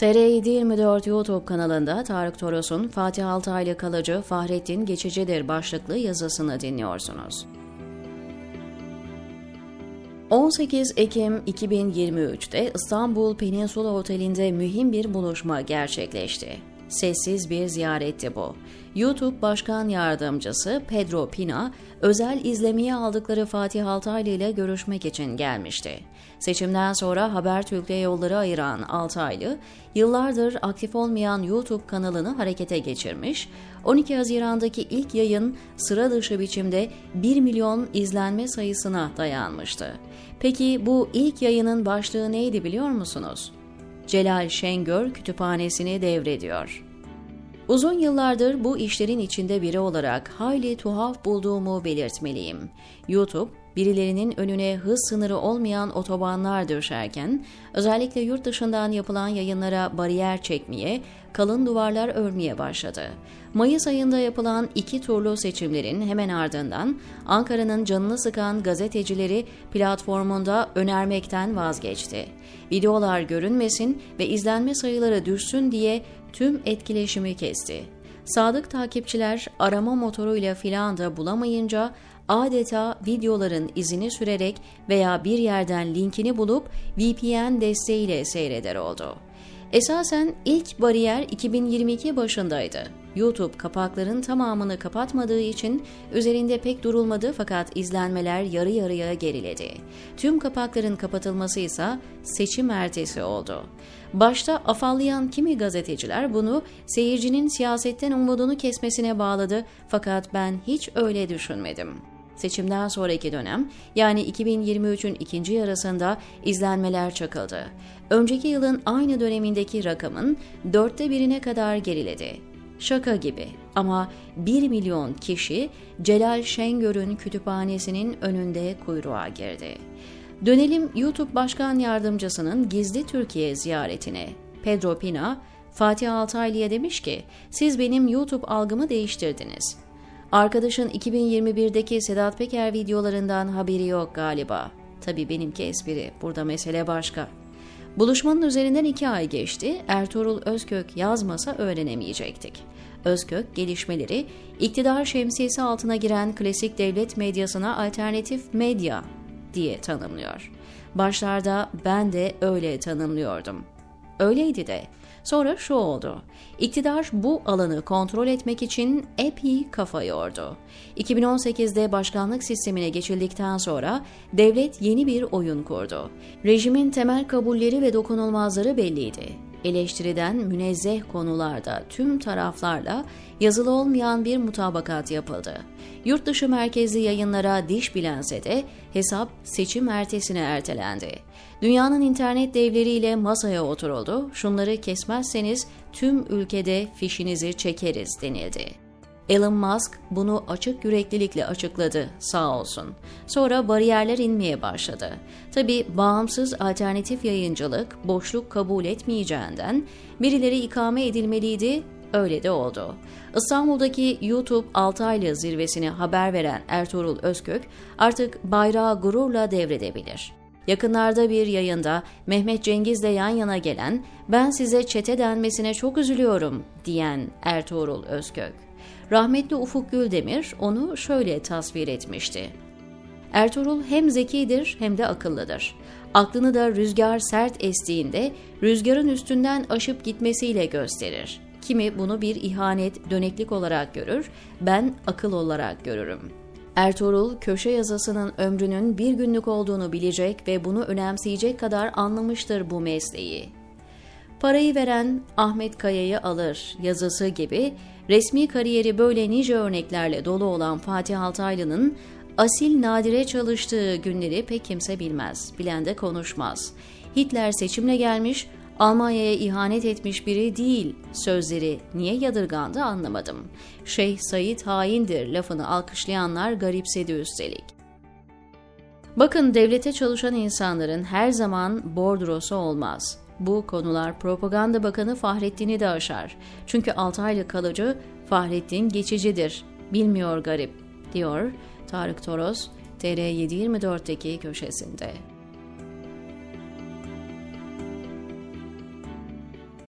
TR724 YouTube kanalında Tarık Toros'un Fatih Altaylı kalıcı Fahrettin Geçicidir başlıklı yazısını dinliyorsunuz. 18 Ekim 2023'te İstanbul Peninsula Oteli'nde mühim bir buluşma gerçekleşti. Sessiz bir ziyaretti bu. YouTube Başkan Yardımcısı Pedro Pina, özel izlemeye aldıkları Fatih Altaylı ile görüşmek için gelmişti. Seçimden sonra Habertürk'le yolları ayıran Altaylı, yıllardır aktif olmayan YouTube kanalını harekete geçirmiş, 12 Haziran'daki ilk yayın sıra dışı biçimde 1 milyon izlenme sayısına dayanmıştı. Peki bu ilk yayının başlığı neydi biliyor musunuz? Celal Şengör kütüphanesini devrediyor. Uzun yıllardır bu işlerin içinde biri olarak hayli tuhaf bulduğumu belirtmeliyim. YouTube, birilerinin önüne hız sınırı olmayan otobanlar döşerken, özellikle yurt dışından yapılan yayınlara bariyer çekmeye, kalın duvarlar örmeye başladı. Mayıs ayında yapılan iki turlu seçimlerin hemen ardından Ankara'nın canını sıkan gazetecileri platformunda önermekten vazgeçti. Videolar görünmesin ve izlenme sayıları düşsün diye tüm etkileşimi kesti. Sadık takipçiler arama motoruyla filan da bulamayınca adeta videoların izini sürerek veya bir yerden linkini bulup VPN desteğiyle seyreder oldu. Esasen ilk bariyer 2022 başındaydı. YouTube kapakların tamamını kapatmadığı için üzerinde pek durulmadı fakat izlenmeler yarı yarıya geriledi. Tüm kapakların kapatılması ise seçim ertesi oldu. Başta afallayan kimi gazeteciler bunu seyircinin siyasetten umudunu kesmesine bağladı fakat ben hiç öyle düşünmedim. Seçimden sonraki dönem yani 2023'ün ikinci yarısında izlenmeler çakıldı. Önceki yılın aynı dönemindeki rakamın dörtte birine kadar geriledi. Şaka gibi ama 1 milyon kişi Celal Şengör'ün kütüphanesinin önünde kuyruğa girdi. Dönelim YouTube Başkan Yardımcısının gizli Türkiye ziyaretine. Pedro Pina, Fatih Altaylı'ya demiş ki, siz benim YouTube algımı değiştirdiniz. Arkadaşın 2021'deki Sedat Peker videolarından haberi yok galiba. Tabii benimki espri, burada mesele başka. Buluşmanın üzerinden iki ay geçti, Ertuğrul Özkök yazmasa öğrenemeyecektik. Özkök gelişmeleri iktidar şemsiyesi altına giren klasik devlet medyasına alternatif medya diye tanımlıyor. Başlarda ben de öyle tanımlıyordum. Öyleydi de. Sonra şu oldu. İktidar bu alanı kontrol etmek için epey kafa yordu. 2018'de başkanlık sistemine geçildikten sonra devlet yeni bir oyun kurdu. Rejimin temel kabulleri ve dokunulmazları belliydi eleştiriden münezzeh konularda tüm taraflarla yazılı olmayan bir mutabakat yapıldı. Yurt dışı merkezli yayınlara diş bilense de hesap seçim ertesine ertelendi. Dünyanın internet devleriyle masaya oturuldu, şunları kesmezseniz tüm ülkede fişinizi çekeriz denildi. Elon Musk bunu açık yüreklilikle açıkladı sağ olsun. Sonra bariyerler inmeye başladı. Tabi bağımsız alternatif yayıncılık boşluk kabul etmeyeceğinden birileri ikame edilmeliydi Öyle de oldu. İstanbul'daki YouTube 6 aylık zirvesini haber veren Ertuğrul Özkök artık bayrağı gururla devredebilir. Yakınlarda bir yayında Mehmet Cengiz'le yan yana gelen ben size çete denmesine çok üzülüyorum diyen Ertuğrul Özkök. Rahmetli Ufuk Güldemir onu şöyle tasvir etmişti. Ertuğrul hem zekidir hem de akıllıdır. Aklını da rüzgar sert estiğinde rüzgarın üstünden aşıp gitmesiyle gösterir. Kimi bunu bir ihanet, döneklik olarak görür, ben akıl olarak görürüm. Ertuğrul, köşe yazısının ömrünün bir günlük olduğunu bilecek ve bunu önemseyecek kadar anlamıştır bu mesleği. Parayı veren Ahmet Kaya'yı alır yazısı gibi resmi kariyeri böyle nice örneklerle dolu olan Fatih Altaylı'nın asil nadire çalıştığı günleri pek kimse bilmez, bilen de konuşmaz. Hitler seçimle gelmiş, Almanya'ya ihanet etmiş biri değil sözleri niye yadırgandı anlamadım. Şeyh Said haindir lafını alkışlayanlar garipsedi üstelik. Bakın devlete çalışan insanların her zaman bordrosu olmaz. Bu konular Propaganda Bakanı Fahrettin'i de aşar. Çünkü 6 aylık kalıcı Fahrettin geçicidir. Bilmiyor garip, diyor Tarık Toros TR724'teki köşesinde.